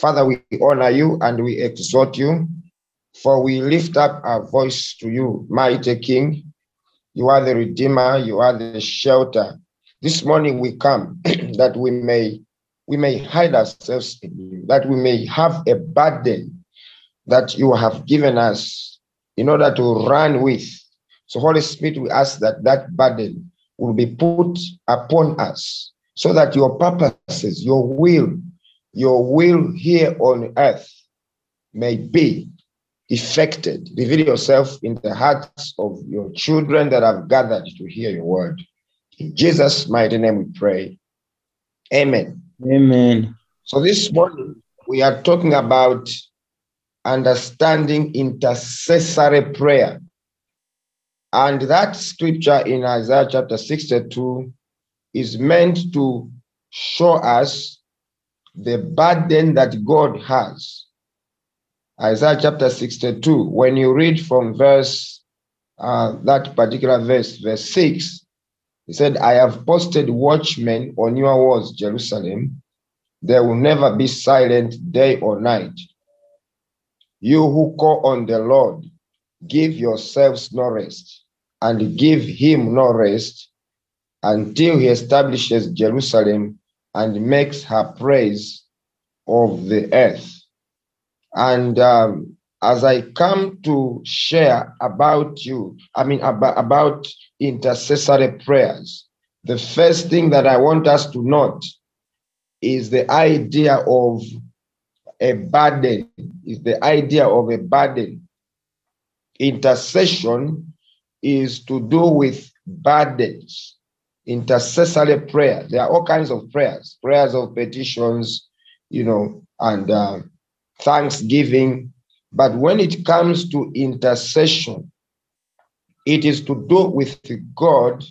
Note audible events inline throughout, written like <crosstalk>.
Father, we honor you and we exhort you, for we lift up our voice to you, mighty King. You are the Redeemer, you are the shelter. This morning we come <clears throat> that we may we may hide ourselves in you, that we may have a burden that you have given us in order to run with. So, Holy Spirit, we ask that that burden will be put upon us so that your purposes, your will, your will here on earth may be effected. Reveal yourself in the hearts of your children that have gathered to hear your word. In Jesus' mighty name we pray. Amen. Amen. So this morning we are talking about understanding intercessory prayer. And that scripture in Isaiah chapter 62 is meant to show us the burden that God has. Isaiah chapter 62, when you read from verse, uh, that particular verse, verse 6, he said, I have posted watchmen on your walls, Jerusalem. They will never be silent day or night. You who call on the Lord, give yourselves no rest, and give him no rest until he establishes Jerusalem and makes her praise of the earth. And um, as I come to share about you, I mean, about, about intercessory prayers, the first thing that I want us to note is the idea of a burden, is the idea of a burden. Intercession is to do with burdens intercessory prayer. There are all kinds of prayers, prayers of petitions, you know, and uh, thanksgiving. But when it comes to intercession, it is to do with God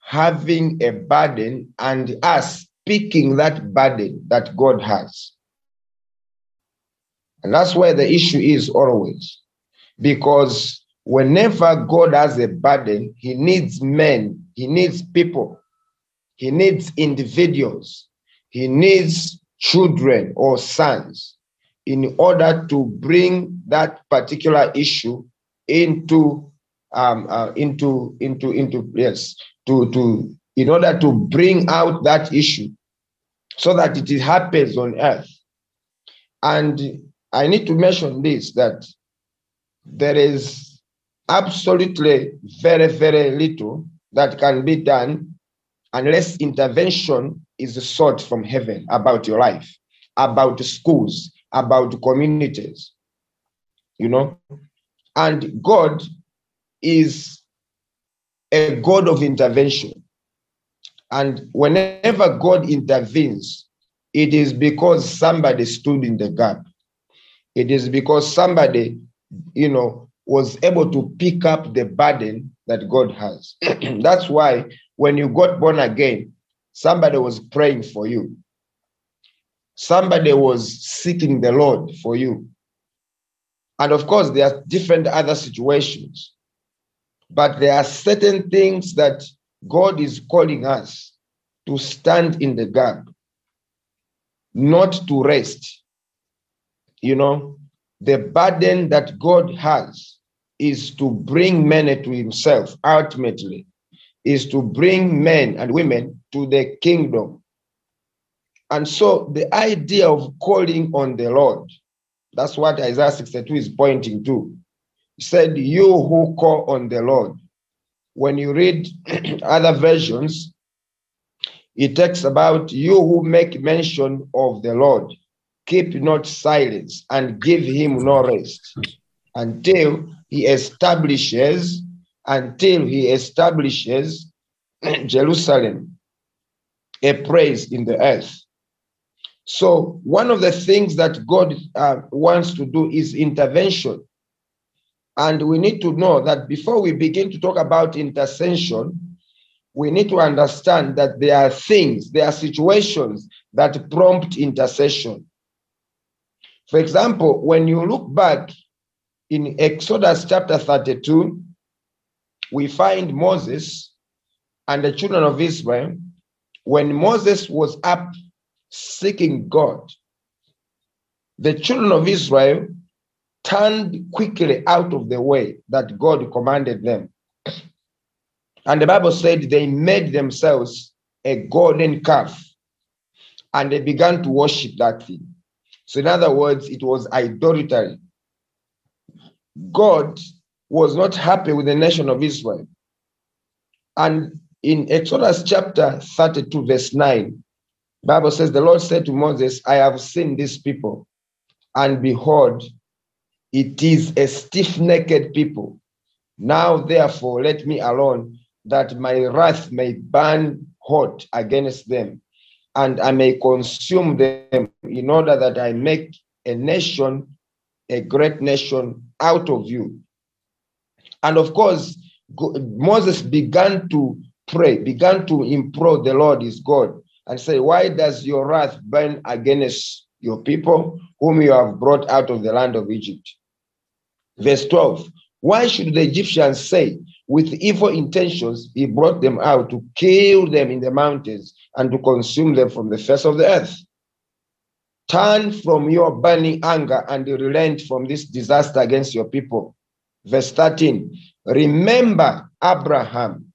having a burden and us speaking that burden that God has. And that's where the issue is always. Because whenever God has a burden, he needs men he needs people. He needs individuals. He needs children or sons in order to bring that particular issue into um, uh, into into into yes to to in order to bring out that issue so that it happens on earth and i need to mention this that there is absolutely very very little that can be done unless intervention is sought from heaven about your life, about schools, about communities. You know, and God is a God of intervention. And whenever God intervenes, it is because somebody stood in the gap. It is because somebody, you know, was able to pick up the burden that God has. <clears throat> That's why when you got born again, somebody was praying for you. Somebody was seeking the Lord for you. And of course, there are different other situations. But there are certain things that God is calling us to stand in the gap, not to rest. You know, the burden that God has is to bring men to himself, ultimately, is to bring men and women to the kingdom. And so the idea of calling on the Lord, that's what Isaiah 62 is pointing to. He said, You who call on the Lord. When you read <clears throat> other versions, it talks about you who make mention of the Lord, keep not silence and give him no rest until he establishes until he establishes Jerusalem a praise in the earth. So, one of the things that God uh, wants to do is intervention. And we need to know that before we begin to talk about intercession, we need to understand that there are things, there are situations that prompt intercession. For example, when you look back in Exodus chapter 32, we find Moses and the children of Israel when Moses was up seeking God. the children of Israel turned quickly out of the way that God commanded them. And the Bible said they made themselves a golden calf and they began to worship that thing. So, in other words, it was idolatry. God was not happy with the nation of Israel. And in Exodus chapter 32, verse 9, Bible says, The Lord said to Moses, I have seen these people, and behold, it is a stiff-necked people. Now, therefore, let me alone, that my wrath may burn hot against them, and I may consume them, in order that I make a nation, a great nation out of you. And of course, Moses began to pray, began to implore the Lord his God and say, Why does your wrath burn against your people whom you have brought out of the land of Egypt? Verse 12 Why should the Egyptians say, with evil intentions, he brought them out to kill them in the mountains and to consume them from the face of the earth? Turn from your burning anger and relent from this disaster against your people. Verse 13 Remember Abraham.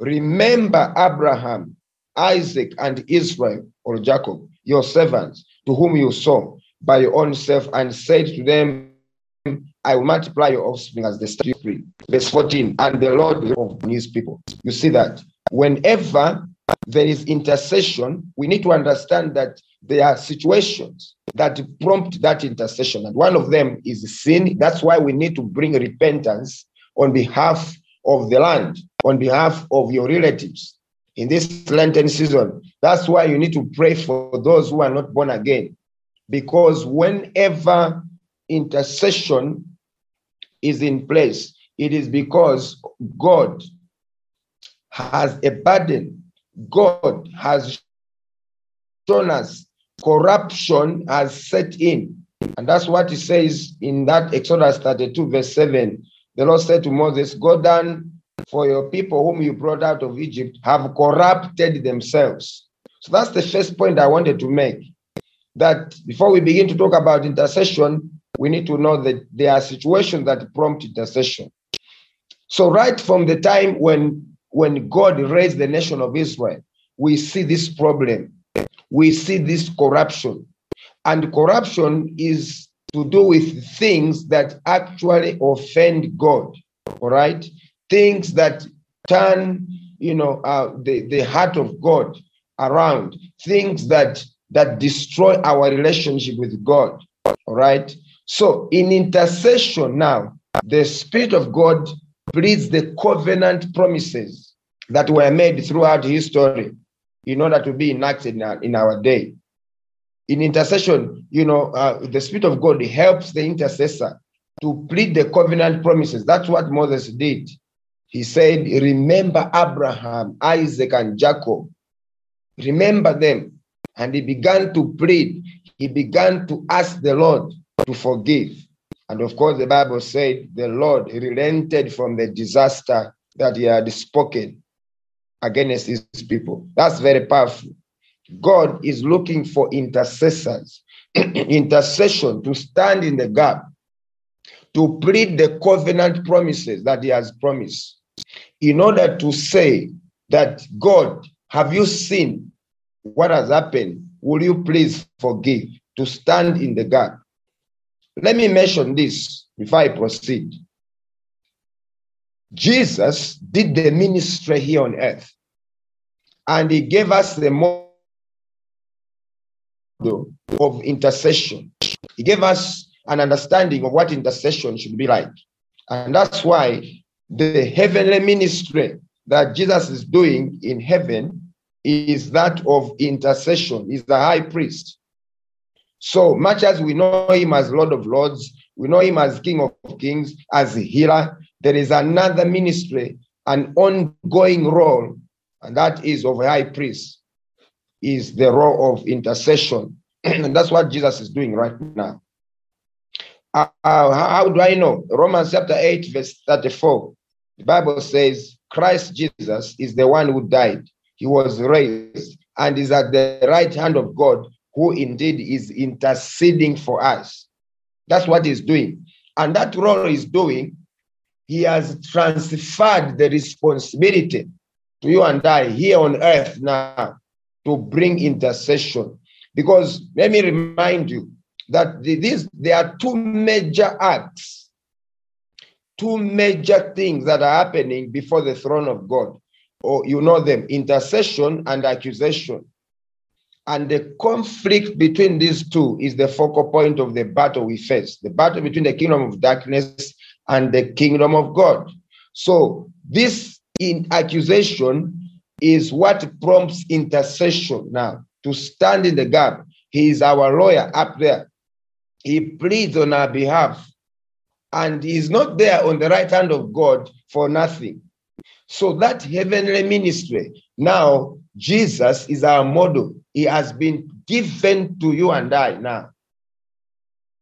Remember Abraham, Isaac, and Israel, or Jacob, your servants, to whom you saw by your own self, and said to them, I will multiply your offspring as the star spring. Verse 14, and the Lord of his people. You see that whenever there is intercession, we need to understand that there are situations that prompt that intercession. And one of them is sin. That's why we need to bring repentance on behalf of the land, on behalf of your relatives in this Lenten season. That's why you need to pray for those who are not born again. Because whenever intercession is in place, it is because God has a burden. God has shown us corruption has set in. And that's what he says in that Exodus 32, verse 7. The Lord said to Moses, Go down, for your people whom you brought out of Egypt have corrupted themselves. So that's the first point I wanted to make. That before we begin to talk about intercession, we need to know that there are situations that prompt intercession. So, right from the time when, when God raised the nation of Israel, we see this problem we see this corruption. And corruption is to do with things that actually offend God, all right? Things that turn, you know, uh, the, the heart of God around, things that that destroy our relationship with God, all right? So in intercession now, the Spirit of God pleads the covenant promises that were made throughout history in order to be enacted in our, in our day. In intercession, you know, uh, the Spirit of God helps the intercessor to plead the covenant promises. That's what Moses did. He said, Remember Abraham, Isaac, and Jacob. Remember them. And he began to plead. He began to ask the Lord to forgive. And of course, the Bible said the Lord relented from the disaster that he had spoken against his people. That's very powerful. God is looking for intercessors, <clears throat> intercession to stand in the gap, to plead the covenant promises that he has promised, in order to say that, God, have you seen what has happened? Will you please forgive? To stand in the gap. Let me mention this before I proceed. Jesus did the ministry here on earth, and he gave us the model of intercession. He gave us an understanding of what intercession should be like. And that's why the heavenly ministry that Jesus is doing in heaven is that of intercession. He's the high priest. So much as we know him as Lord of Lords, we know him as King of Kings, as healer, there is another ministry, an ongoing role, and that is of a high priest, is the role of intercession. <clears throat> and that's what Jesus is doing right now. Uh, how do I know? Romans chapter 8, verse 34. The Bible says, Christ Jesus is the one who died. He was raised and is at the right hand of God, who indeed is interceding for us. That's what he's doing. And that role he's doing, he has transferred the responsibility to you and I here on earth now to bring intercession. Because let me remind you that there are two major acts, two major things that are happening before the throne of God. Or you know them intercession and accusation. And the conflict between these two is the focal point of the battle we face the battle between the kingdom of darkness and the kingdom of God. So, this in accusation is what prompts intercession now to stand in the gap. He is our lawyer up there. He pleads on our behalf, and he's not there on the right hand of God for nothing. So, that heavenly ministry now, Jesus is our model. He has been given to you and I now.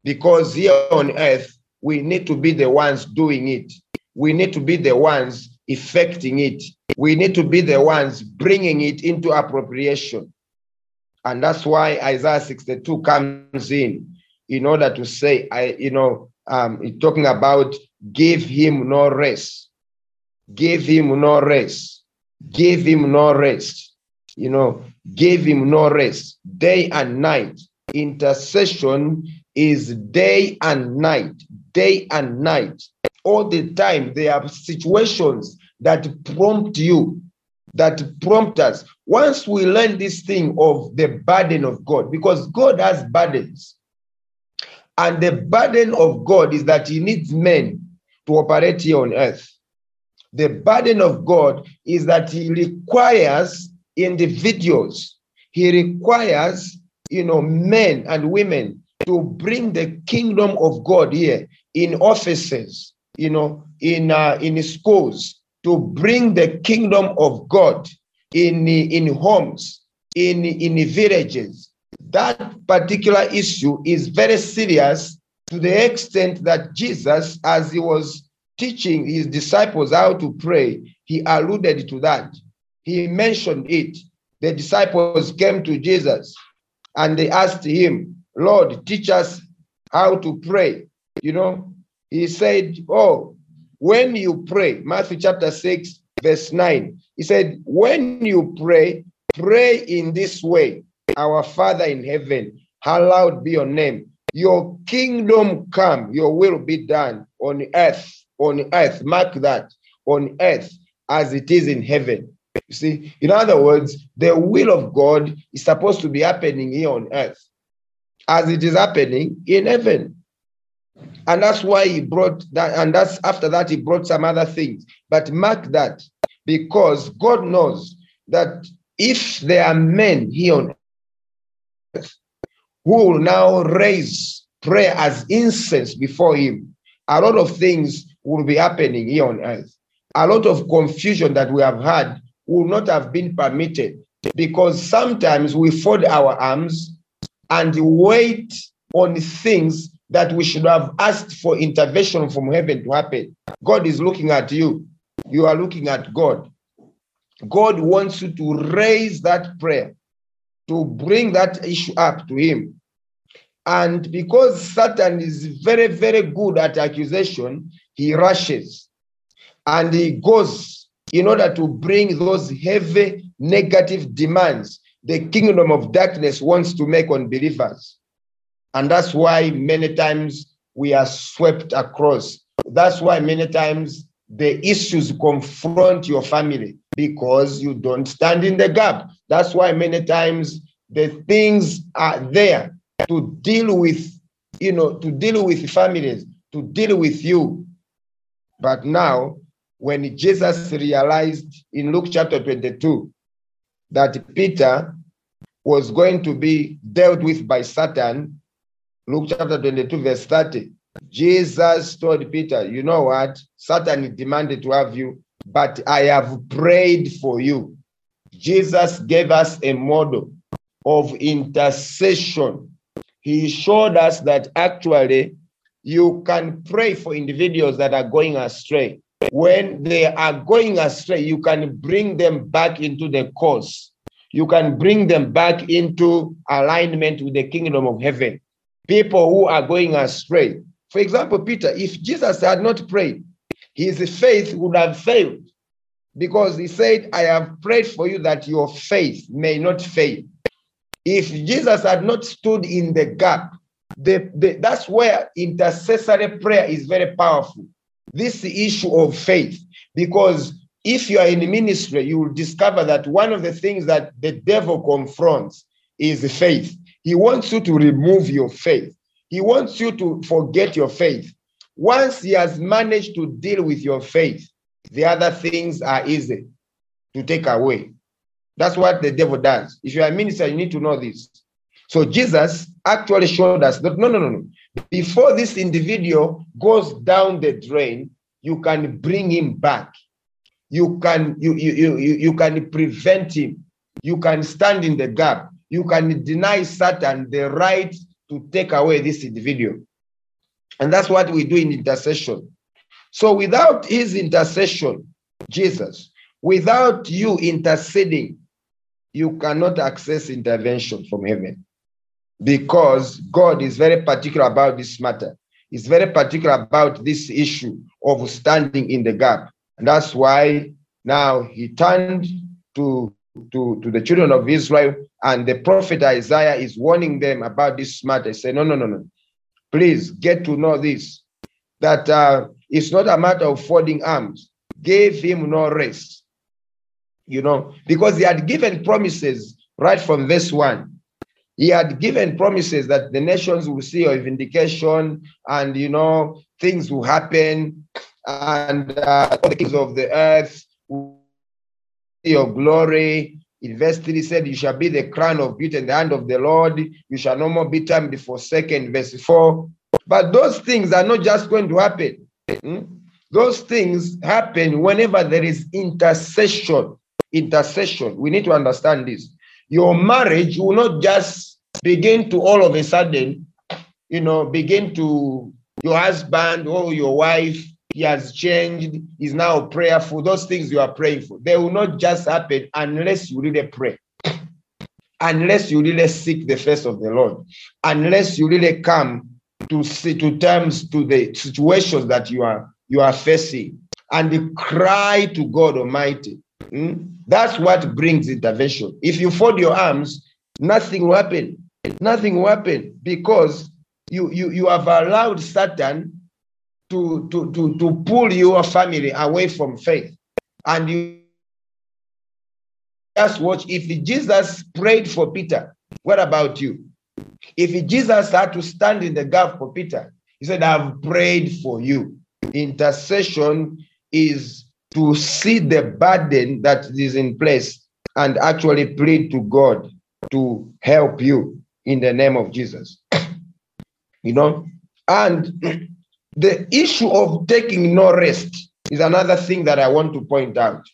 Because here on earth, we need to be the ones doing it. We need to be the ones effecting it. We need to be the ones bringing it into appropriation. And that's why Isaiah 62 comes in, in order to say, I, you know, um, talking about give him no rest. Give him no rest. Give him no rest. You know, give him no rest. Day and night. Intercession is day and night. Day and night. All the time, there are situations that prompt you, that prompt us. Once we learn this thing of the burden of God, because God has burdens, and the burden of God is that He needs men to operate here on earth. The burden of God is that He requires individuals, He requires, you know, men and women to bring the kingdom of God here in offices, you know, in uh, in schools, to bring the kingdom of God in, in homes, in, in villages. That particular issue is very serious to the extent that Jesus, as he was teaching his disciples how to pray, he alluded to that. He mentioned it. The disciples came to Jesus and they asked him, Lord, teach us how to pray. You know, he said, Oh, when you pray, Matthew chapter 6, verse 9, he said, When you pray, pray in this way Our Father in heaven, hallowed be your name. Your kingdom come, your will be done on earth, on earth. Mark that, on earth as it is in heaven. You see, in other words, the will of God is supposed to be happening here on earth as it is happening in heaven. And that's why he brought that, and that's after that he brought some other things. But mark that because God knows that if there are men here on earth who will now raise prayer as incense before him, a lot of things will be happening here on earth. A lot of confusion that we have had will not have been permitted because sometimes we fold our arms and wait on things that we should have asked for intervention from heaven to happen. God is looking at you. You are looking at God. God wants you to raise that prayer, to bring that issue up to Him. And because Satan is very, very good at accusation, he rushes and he goes in order to bring those heavy negative demands the kingdom of darkness wants to make on believers. And that's why many times we are swept across. That's why many times the issues confront your family because you don't stand in the gap. That's why many times the things are there to deal with, you know, to deal with families, to deal with you. But now, when Jesus realized in Luke chapter 22 that Peter was going to be dealt with by Satan, Luke chapter 22, verse 30. Jesus told Peter, You know what? Satan demanded to have you, but I have prayed for you. Jesus gave us a model of intercession. He showed us that actually you can pray for individuals that are going astray. When they are going astray, you can bring them back into the course. you can bring them back into alignment with the kingdom of heaven. People who are going astray. For example, Peter, if Jesus had not prayed, his faith would have failed because he said, I have prayed for you that your faith may not fail. If Jesus had not stood in the gap, the, the, that's where intercessory prayer is very powerful. This issue of faith, because if you are in ministry, you will discover that one of the things that the devil confronts is faith. He wants you to remove your faith. He wants you to forget your faith. Once he has managed to deal with your faith, the other things are easy to take away. That's what the devil does. If you are a minister, you need to know this. So Jesus actually showed us that no, no, no, no. Before this individual goes down the drain, you can bring him back. You can you you you, you can prevent him. You can stand in the gap. You can deny Satan the right to take away this individual. And that's what we do in intercession. So without his intercession, Jesus, without you interceding, you cannot access intervention from heaven because God is very particular about this matter. He's very particular about this issue of standing in the gap. And that's why now he turned to, to, to the children of Israel, and the prophet Isaiah is warning them about this matter. He said, No, no, no, no. Please get to know this that uh, it's not a matter of folding arms. Gave him no rest. You know, because he had given promises right from verse one he had given promises that the nations will see your vindication and you know things will happen and uh, the kings of the earth will see your glory. In verse 3 he said you shall be the crown of beauty in the hand of the lord. You shall no more be termed before second verse 4 but those things are not just going to happen. Hmm? those things happen whenever there is intercession. Intercession. We need to understand this your marriage will not just begin to all of a sudden, you know, begin to your husband or your wife, he has changed, he's now prayerful. Those things you are praying for, they will not just happen unless you really pray. unless you really seek the face of the Lord, unless you really come to see to terms to the situations that you are you are facing and cry to God Almighty. Mm? That's what brings intervention. If you fold your arms, nothing will happen. Nothing will happen because you, you, you have allowed Satan to, to, to, to pull your family away from faith. And you just watch if Jesus prayed for Peter, what about you? If Jesus had to stand in the gap for Peter, he said, I've prayed for you. Intercession is to see the burden that is in place and actually plead to God to help you in the name of Jesus. you know, and the issue of taking no rest is another thing that I want to point out.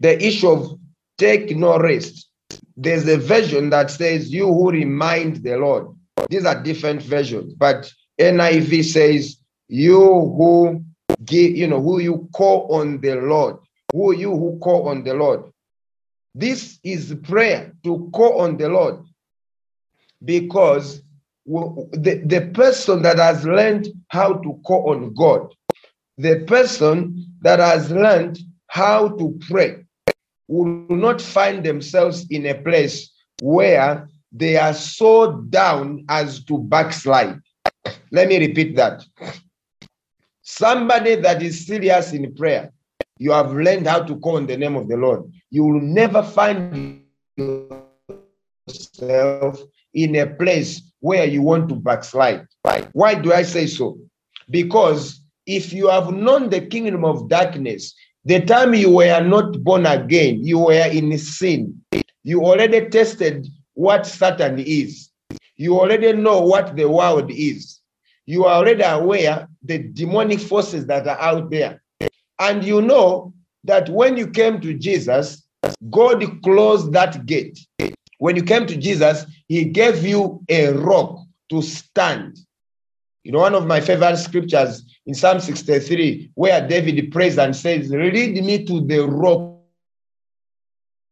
The issue of take no rest. There's a version that says, You who remind the Lord. These are different versions, but NIV says, You who give, you know, who you call on the Lord, who you who call on the Lord. This is prayer to call on the Lord because the, the person that has learned how to call on God, the person that has learned how to pray, will not find themselves in a place where they are so down as to backslide. Let me repeat that. Somebody that is serious in prayer, you have learned how to call on the name of the Lord. You will never find yourself in a place where you want to backslide. Why do I say so? Because if you have known the kingdom of darkness, the time you were not born again, you were in sin. You already tested what Satan is. You already know what the world is. You are already aware the demonic forces that are out there. And you know that when you came to Jesus, God closed that gate. When you came to Jesus, he gave you a rock to stand. You know, one of my favorite scriptures in Psalm 63, where David prays and says, Lead me to the rock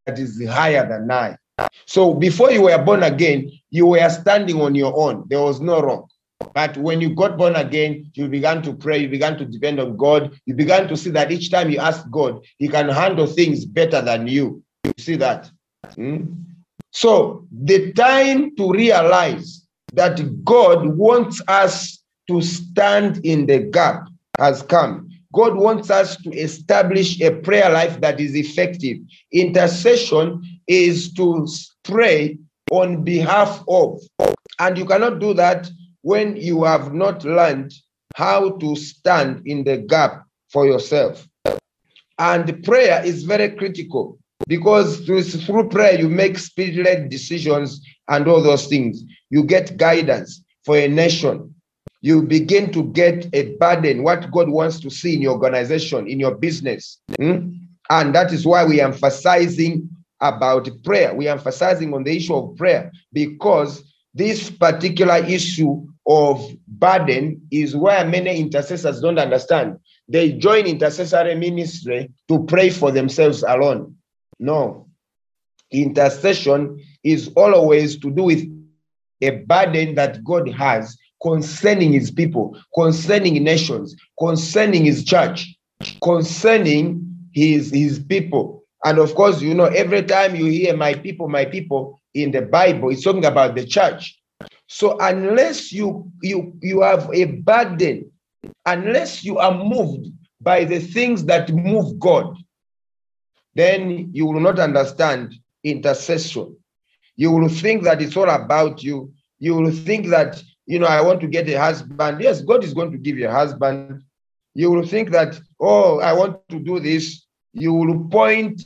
that is higher than I. So before you were born again, you were standing on your own. There was no rock. But when you got born again, you began to pray, you began to depend on God. You began to see that each time you ask God, He can handle things better than you. You see that? Hmm? So the time to realize that God wants us to stand in the gap has come. God wants us to establish a prayer life that is effective. Intercession is to pray on behalf of, and you cannot do that when you have not learned how to stand in the gap for yourself. And prayer is very critical because through prayer you make spirit-led decisions and all those things. You get guidance for a nation you begin to get a burden, what God wants to see in your organization, in your business. Hmm? And that is why we are emphasizing about prayer. We are emphasizing on the issue of prayer because this particular issue of burden is where many intercessors don't understand. They join intercessory ministry to pray for themselves alone. No. Intercession is always to do with a burden that God has concerning his people, concerning nations, concerning his church, concerning his, his people. And of course, you know, every time you hear my people, my people in the Bible, it's talking about the church. So unless you you you have a burden, unless you are moved by the things that move God, then you will not understand intercession. You will think that it's all about you. You will think that you know, I want to get a husband. Yes, God is going to give you a husband. You will think that, oh, I want to do this. You will point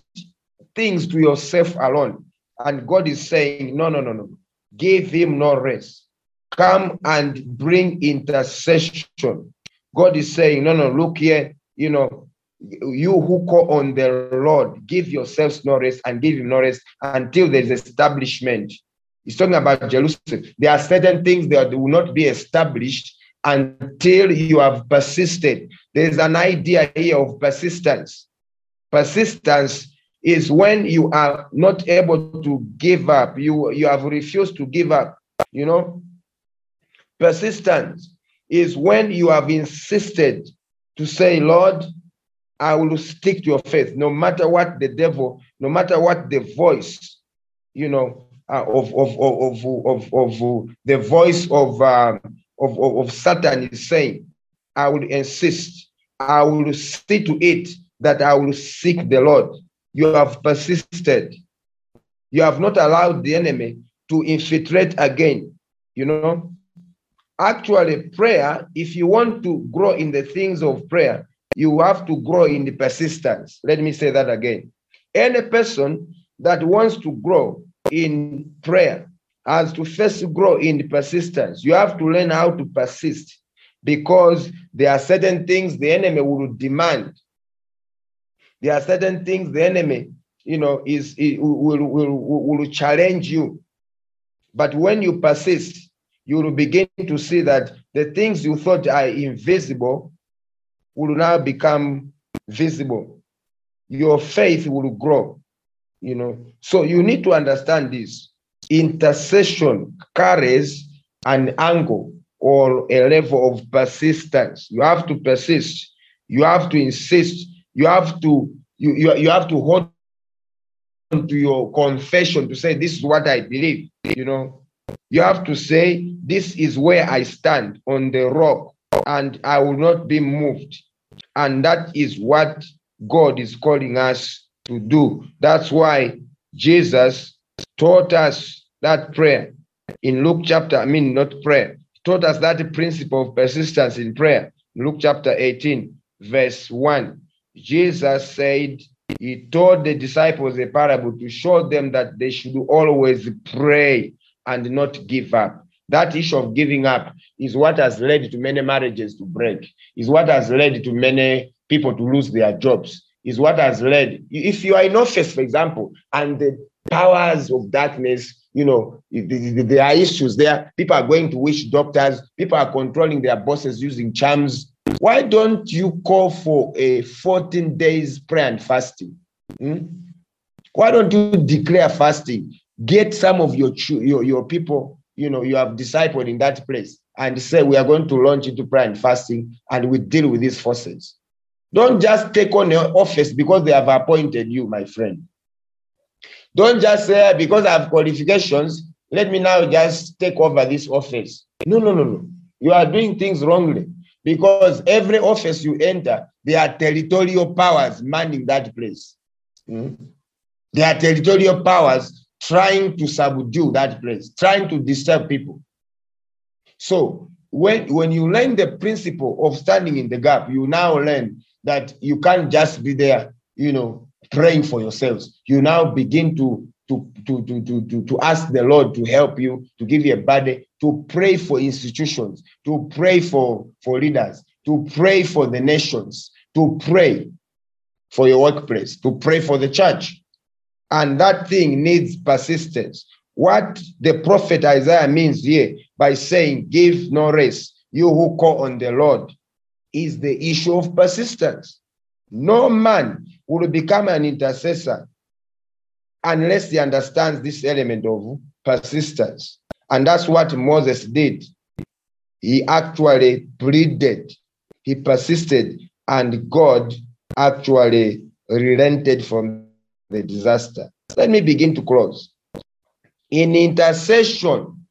things to yourself alone. And God is saying, no, no, no, no. Give him no rest. Come and bring intercession. God is saying, no, no, look here, you know, you who call on the Lord, give yourselves no rest and give him no rest until there's establishment He's talking about Jerusalem. There are certain things that will not be established until you have persisted. There's an idea here of persistence. Persistence is when you are not able to give up. You, you have refused to give up. You know, persistence is when you have insisted to say, Lord, I will stick to your faith, no matter what the devil, no matter what the voice, you know, uh, of, of, of, of, of, of, the voice of, um, of, of, of Satan is saying, I will insist, I will see to it that I will seek the Lord. You have persisted. You have not allowed the enemy to infiltrate again. You know, actually, prayer, if you want to grow in the things of prayer, you have to grow in the persistence. Let me say that again. Any person that wants to grow in prayer has to first grow in persistence. You have to learn how to persist because there are certain things the enemy will demand. There are certain things the enemy, you know, is will, will, will, challenge you. But when you persist, you will begin to see that the things you thought are invisible will now become visible. Your faith will grow you know. So you need to understand this. Intercession carries an angle or a level of persistence. You have to persist. You have to insist. You have to you, you, you have to hold to your confession to say this is what I believe. You know, you have to say this is where I stand on the rock and I will not be moved. And that is what God is calling us to do. That's why Jesus taught us that prayer in Luke chapter, I mean, not prayer, taught us that principle of persistence in prayer. Luke chapter 18, verse 1. Jesus said, He told the disciples a parable to show them that they should always pray and not give up. That issue of giving up is what has led to many marriages to break, is what has led to many people to lose their jobs, is what has led. If you are in office, for example, and the powers of darkness, you know, there are issues there. People are going to witch doctors. People are controlling their bosses using charms. Why don't you call for a 14 days prayer and fasting? Hmm? Why don't you declare fasting? get some of your, your, your people, you know, you have discipled in that place and say, we are going to launch into prayer and fasting and we deal with these forces. Don't just take on your office because they have appointed you, my friend. Don't just say, because I have qualifications, let me now just take over this office. No, no, no, no. You are doing things wrongly because every office you enter, there are territorial powers manning that place. Mm? There are territorial powers trying to subdue that place, trying to disturb people. So when, when you learn the principle of standing in the gap, you now learn that you can't just be there, you know, praying for yourselves. You now begin to to, to, to, to, to, to ask the Lord to help you, to give you a body, to pray for institutions, to pray for, for leaders, to pray for the nations, to pray for your workplace, to pray for the church. And that thing needs persistence. What the prophet Isaiah means here by saying, Give no rest, you who call on the Lord, is the issue of persistence. No man will become an intercessor unless he understands this element of persistence. And that's what Moses did. He actually pleaded, he persisted, and God actually relented from the disaster. Let me begin to close. In intercession,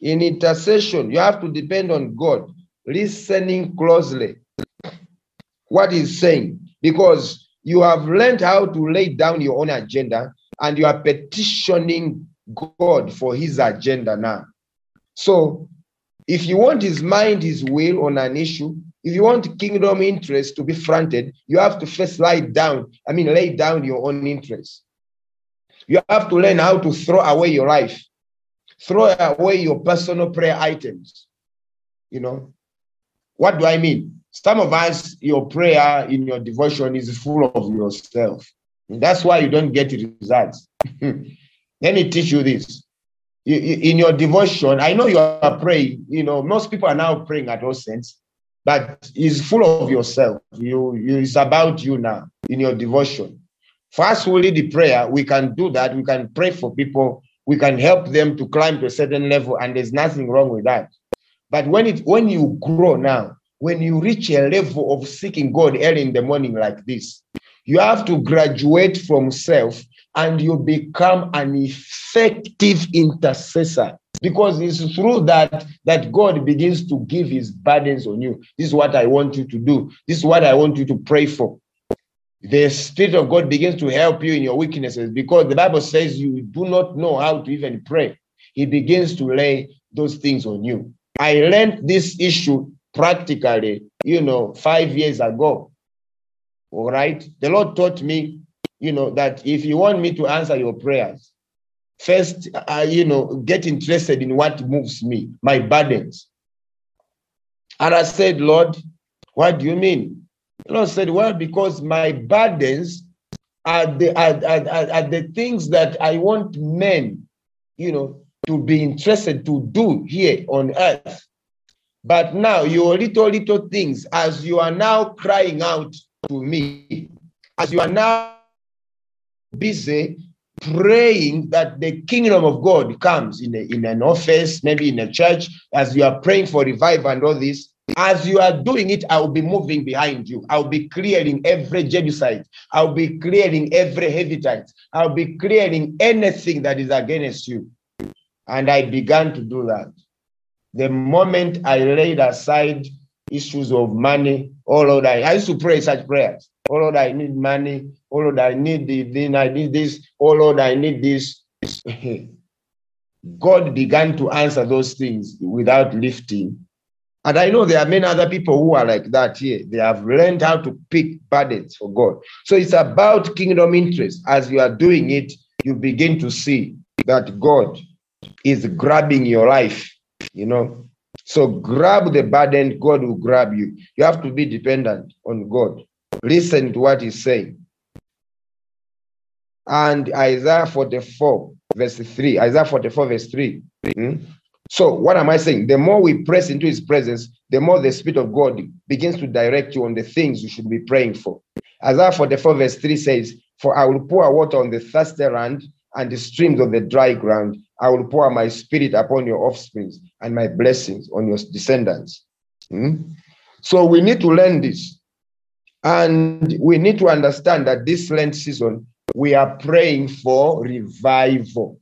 in intercession, you have to depend on God, listening closely. What he's saying, because you have learned how to lay down your own agenda and you are petitioning God for his agenda now. So, if you want his mind, his will on an issue, if you want kingdom interest to be fronted, you have to first lie down, I mean, lay down your own interest. You have to learn how to throw away your life, throw away your personal prayer items. You know, what do I mean? Some of us, your prayer in your devotion is full of yourself. That's why you don't get results. <laughs> Let me teach you this. In your devotion, I know you are praying. You know, most people are now praying at all sense, but it's full of yourself. You, you it's about you now in your devotion. First, we lead the prayer. We can do that. We can pray for people. We can help them to climb to a certain level, and there's nothing wrong with that. But when it when you grow now, when you reach a level of seeking God early in the morning like this, you have to graduate from self and you become an effective intercessor because it's through that that God begins to give his burdens on you. This is what I want you to do. This is what I want you to pray for. The Spirit of God begins to help you in your weaknesses because the Bible says you do not know how to even pray. He begins to lay those things on you. I learned this issue practically, you know, five years ago. All right. The Lord taught me, you know, that if you want me to answer your prayers, first, uh, you know, get interested in what moves me, my burdens. And I said, Lord, what do you mean? The Lord said, well, because my burdens are the, are, are, are the things that I want men, you know, to be interested to do here on earth. But now your little, little things, as you are now crying out to me as you are now busy praying that the kingdom of God comes in, a, in an office, maybe in a church, as you are praying for revival and all this. As you are doing it, I will be moving behind you. I'll be clearing every Jebusite. I'll be clearing every Hevitite. I'll be clearing anything that is against you. And I began to do that. The moment I laid aside issues of money. Oh Lord, I, I used to pray such prayers. Oh Lord, I need money. Oh Lord, I need this. I need this. Oh Lord, I need this. <laughs> God began to answer those things without lifting. And I know there are many other people who are like that here. They have learned how to pick burdens for God. So it's about kingdom interest. As you are doing it, you begin to see that God is grabbing your life, you know, so grab the burden, God will grab you. You have to be dependent on God. Listen to what he's saying. And Isaiah 44, verse 3. Isaiah 44, verse 3. Hmm? So, what am I saying? The more we press into his presence, the more the Spirit of God begins to direct you on the things you should be praying for. Isaiah 44, verse 3 says, For I will pour water on the thirsty land and the streams of the dry ground. I will pour my spirit upon your offsprings and my blessings on your descendants. Hmm? So we need to learn this. And we need to understand that this Lent season, we are praying for revival.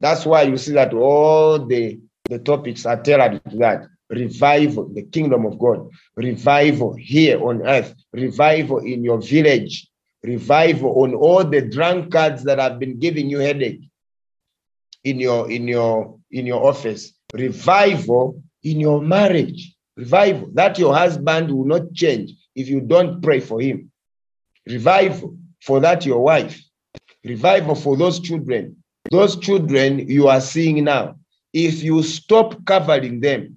That's why you see that all the, the topics are tailored to that revival, the kingdom of God, revival here on earth, revival in your village, revival on all the drunkards that have been giving you headache in your in your in your office, revival in your marriage, revival that your husband will not change if you don't pray for him, revival for that your wife, revival for those children, those children you are seeing now. If you stop covering them,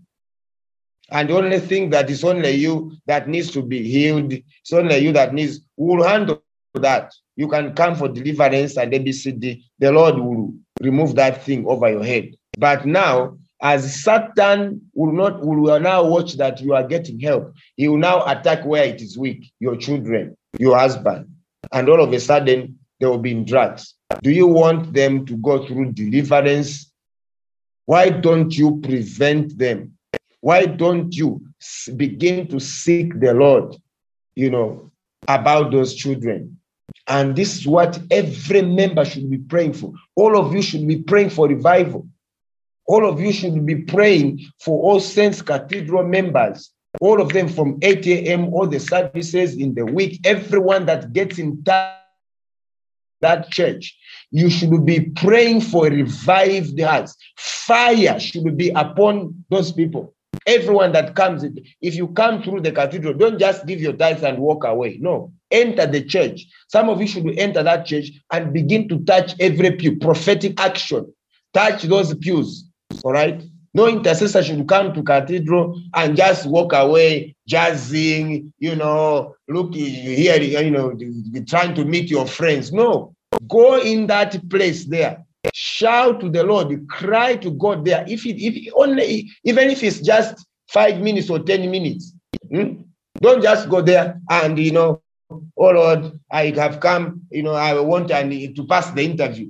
and the only thing that is only you that needs to be healed, it's only you that needs, will handle that. You can come for deliverance and ABCD. The Lord will remove that thing over your head. But now, as Satan will not will now watch that you are getting help, he will now attack where it is weak, your children, your husband, and all of a sudden they will be in drugs. Do you want them to go through deliverance? Why don't you prevent them? Why don't you begin to seek the Lord, you know, about those children? And this is what every member should be praying for. All of you should be praying for revival. All of you should be praying for all Saints Cathedral members, all of them from 8 a.m., all the services in the week, everyone that gets in touch that church, you should be praying for revived hearts. Fire should be upon those people. Everyone that comes, if you come through the cathedral, don't just give your tithes and walk away. No, enter the church. Some of you should enter that church and begin to touch every pew, prophetic action. Touch those pews. All right. No intercessor should come to cathedral and just walk away, jazzing, you know, look here, you know, trying to meet your friends. No, go in that place there. Shout to the Lord, cry to God there. If it, if only, even if it's just five minutes or 10 minutes, hmm? don't just go there and, you know, oh Lord, I have come, you know, I want to pass the interview.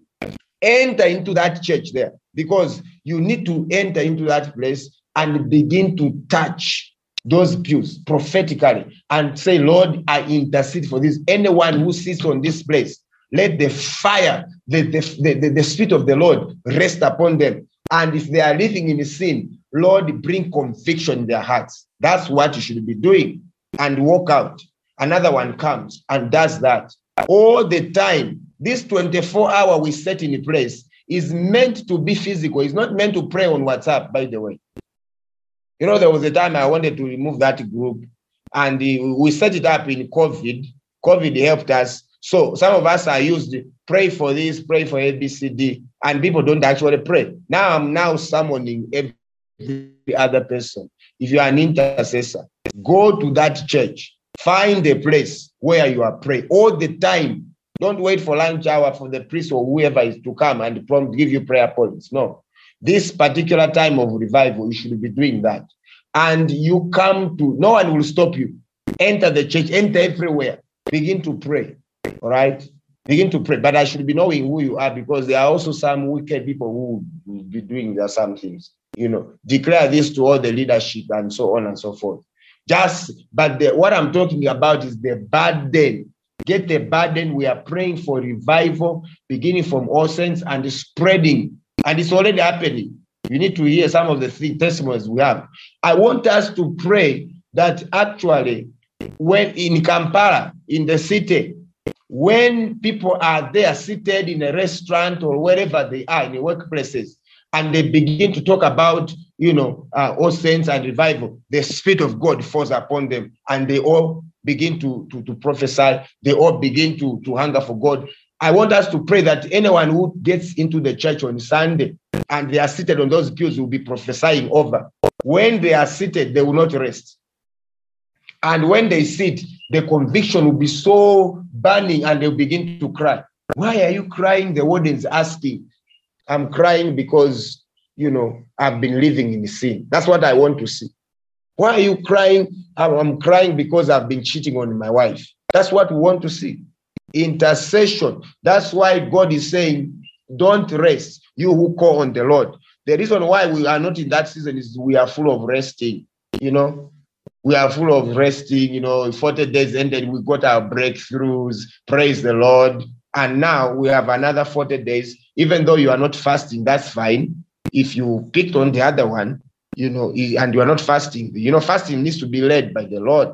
Enter into that church there because you need to enter into that place and begin to touch those pews prophetically and say, Lord, I intercede for this. Anyone who sits on this place, let the fire, the, the, the, the spirit of the Lord rest upon them. And if they are living in sin, Lord, bring conviction in their hearts. That's what you should be doing. And walk out. Another one comes and does that all the time. This 24 hour we set in place is meant to be physical. It's not meant to pray on WhatsApp, by the way. You know, there was a time I wanted to remove that group, and we set it up in COVID. COVID helped us. So some of us are used to pray for this, pray for ABCD, and people don't actually pray. Now I'm now summoning every other person. If you are an intercessor, go to that church, find a place where you are praying all the time don't wait for lunch hour for the priest or whoever is to come and prompt, give you prayer points. No. This particular time of revival, you should be doing that. And you come to, no one will stop you. Enter the church, enter everywhere. Begin to pray. All right? Begin to pray. But I should be knowing who you are because there are also some wicked people who will be doing some things. You know, declare this to all the leadership and so on and so forth. Just, but the, what I'm talking about is the burden Get the burden. We are praying for revival, beginning from all saints and spreading. And it's already happening. You need to hear some of the three testimonies we have. I want us to pray that actually, when in Kampala, in the city, when people are there seated in a restaurant or wherever they are in the workplaces, and they begin to talk about, you know, uh, all saints and revival, the Spirit of God falls upon them and they all begin to, to, to prophesy, they all begin to, to hunger for God. I want us to pray that anyone who gets into the church on Sunday and they are seated on those pews will be prophesying over. When they are seated, they will not rest. And when they sit, the conviction will be so burning and they'll begin to cry. Why are you crying? The warden's asking. I'm crying because, you know, I've been living in sin. That's what I want to see. Why are you crying? I'm crying because I've been cheating on my wife. That's what we want to see. Intercession. That's why God is saying, Don't rest, you who call on the Lord. The reason why we are not in that season is we are full of resting, you know. We are full of resting, you know. 40 days ended, we got our breakthroughs. Praise the Lord. And now we have another 40 days. Even though you are not fasting, that's fine. If you picked on the other one, you know, and you are not fasting, you know, fasting needs to be led by the Lord.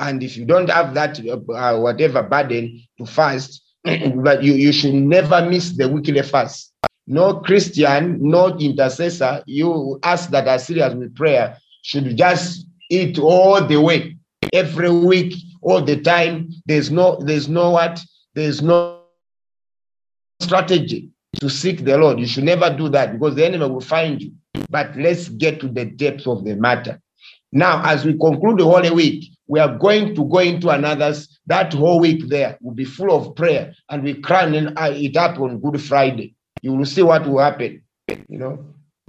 And if you don't have that, uh, whatever burden to fast, <clears throat> but you, you should never miss the weekly fast. No Christian, no intercessor, you ask that are serious with prayer should just eat all the way, every week, all the time. There's no, there's no what? There's no strategy to seek the Lord. You should never do that because the enemy will find you. But let's get to the depth of the matter. Now, as we conclude the Holy Week, we are going to go into another. That whole week there will be full of prayer, and we crown uh, it up on Good Friday. You will see what will happen. You know,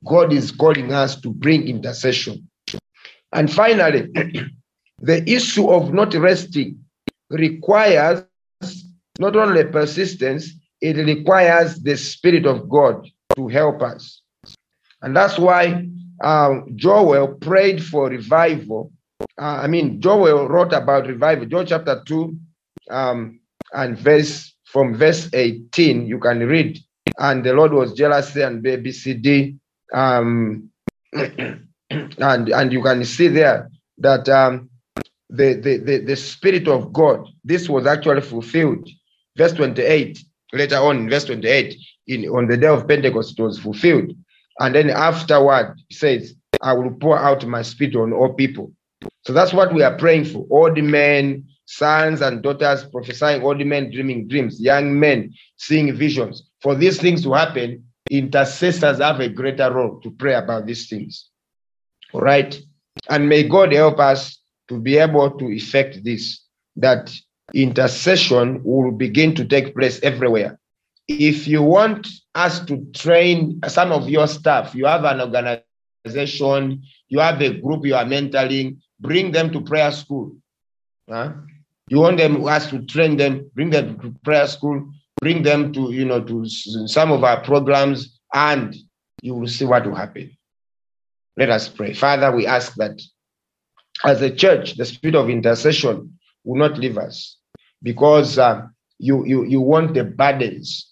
God is calling us to bring intercession. And finally, <clears throat> the issue of not resting requires not only persistence, it requires the Spirit of God to help us. And that's why um, Joel prayed for revival. Uh, I mean, Joel wrote about revival. Joel chapter 2 um, and verse from verse 18, you can read. And the Lord was jealous and BBCD. Um, <clears throat> and, and you can see there that um, the, the, the, the Spirit of God, this was actually fulfilled. Verse 28, later on, verse 28, in, on the day of Pentecost, it was fulfilled. And then afterward, he says, I will pour out my spirit on all people. So that's what we are praying for. All the men, sons and daughters prophesying, all the men dreaming dreams, young men seeing visions. For these things to happen, intercessors have a greater role to pray about these things. All right. And may God help us to be able to effect this, that intercession will begin to take place everywhere if you want us to train some of your staff, you have an organization, you have a group you are mentoring, bring them to prayer school. Huh? You want them us to train them, bring them to prayer school, bring them to you know to some of our programs, and you will see what will happen. Let us pray. Father, we ask that as a church, the spirit of intercession will not leave us because uh, you, you, you want the burdens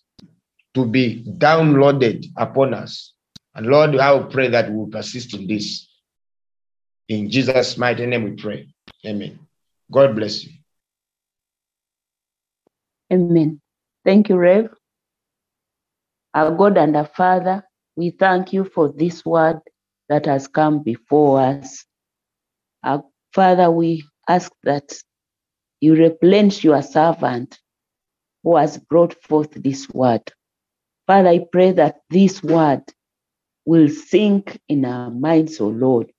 to be downloaded upon us. And Lord, I will pray that we will persist in this. In Jesus' mighty name we pray. Amen. God bless you. Amen. Thank you, Rev. Our God and our Father, we thank you for this word that has come before us. Our Father, we ask that you replenish your servant who has brought forth this word. Father, I pray that this word will sink in our minds, O oh Lord,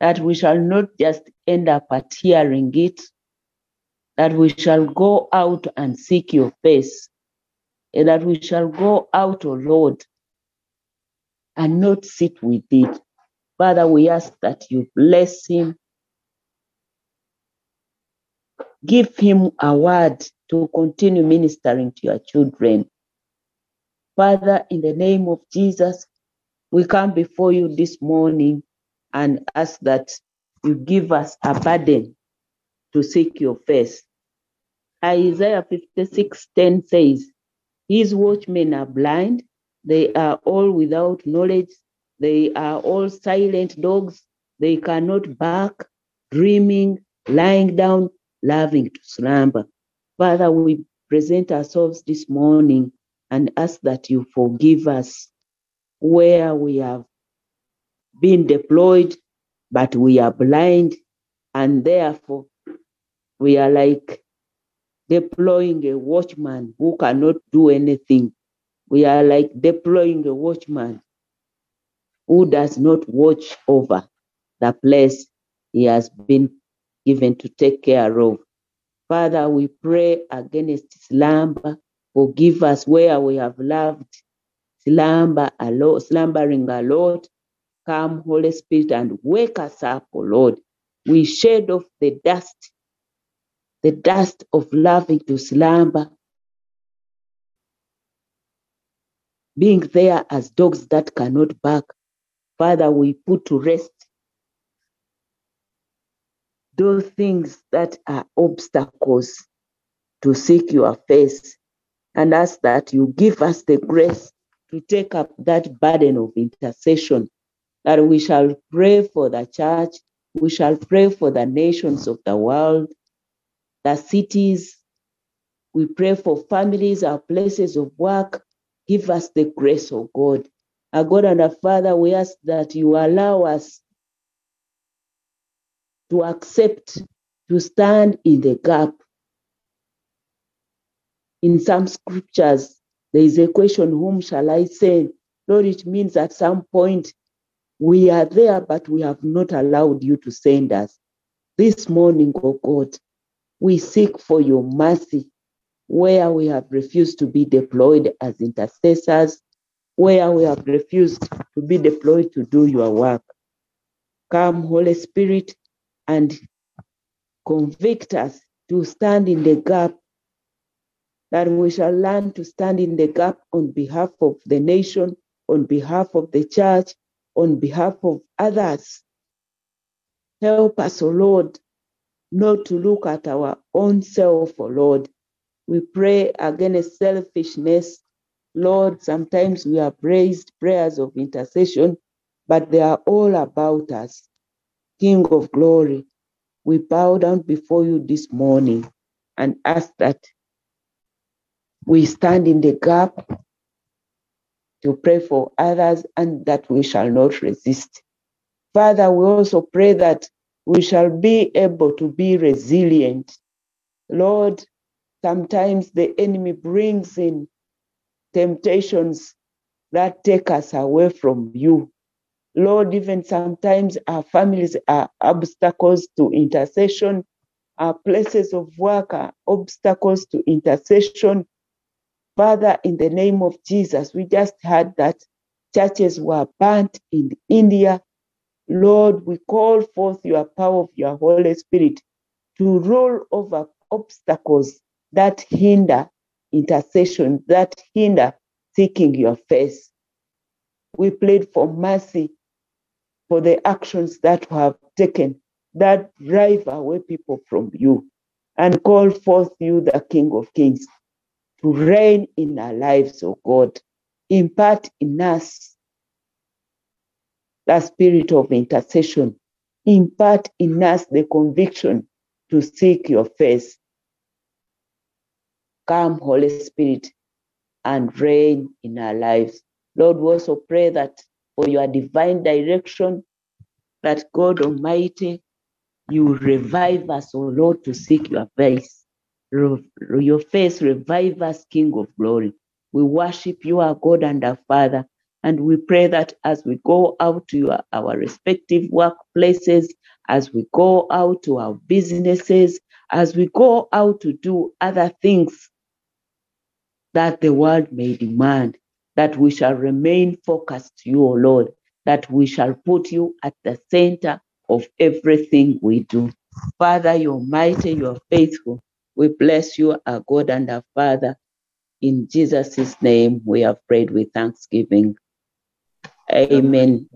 that we shall not just end up at hearing it, that we shall go out and seek your face, and that we shall go out, O oh Lord, and not sit with it. Father, we ask that you bless him. Give him a word to continue ministering to your children. Father, in the name of Jesus, we come before you this morning and ask that you give us a burden to seek your face. Isaiah 56 10 says, His watchmen are blind, they are all without knowledge, they are all silent dogs, they cannot bark, dreaming, lying down, loving to slumber. Father, we present ourselves this morning and ask that you forgive us where we have been deployed, but we are blind, and therefore we are like deploying a watchman who cannot do anything. We are like deploying a watchman who does not watch over the place he has been given to take care of. Father, we pray against slumber, Forgive us where we have loved, slumber slumbering a lot. Come, Holy Spirit, and wake us up, O Lord. We shed off the dust, the dust of loving to slumber. being there as dogs that cannot bark. Father, we put to rest those things that are obstacles to seek your face and ask that you give us the grace to take up that burden of intercession, that we shall pray for the church, we shall pray for the nations of the world, the cities. We pray for families, our places of work. Give us the grace of God. Our God and our Father, we ask that you allow us to accept, to stand in the gap. In some scriptures, there is a question, Whom shall I send? Lord, it means at some point we are there, but we have not allowed you to send us. This morning, oh God, we seek for your mercy where we have refused to be deployed as intercessors, where we have refused to be deployed to do your work. Come, Holy Spirit, and convict us to stand in the gap, that we shall learn to stand in the gap on behalf of the nation, on behalf of the church, on behalf of others. Help us, O Lord, not to look at our own self, O Lord. We pray against selfishness. Lord, sometimes we have raised prayers of intercession, but they are all about us. King of glory, we bow down before you this morning and ask that we stand in the gap to pray for others and that we shall not resist. Father, we also pray that we shall be able to be resilient. Lord, sometimes the enemy brings in temptations that take us away from you. Lord, even sometimes our families are obstacles to intercession, our places of work are obstacles to intercession. Father, in the name of Jesus, we just heard that churches were burnt in India. Lord, we call forth your power of your Holy Spirit to roll over obstacles that hinder intercession, that hinder seeking your face. We plead for mercy for the actions that we have taken that drive away people from you and call forth you, the King of Kings, to reign in our lives, O God. Impart in us the spirit of intercession. Impart in us the conviction to seek your face. Come, Holy Spirit, and reign in our lives. Lord, we also pray that for your divine direction, that God Almighty, you revive us, O Lord, to seek your face. Your face, revive us, King of glory. We worship you, our God and our Father. And we pray that as we go out to our, our respective workplaces, as we go out to our businesses, as we go out to do other things that the world may demand, that we shall remain focused to you, O Lord, that we shall put you at the center of everything we do. Father, you're mighty, you're faithful. We bless you, our God and our Father. In Jesus' name, we have prayed with thanksgiving. Amen.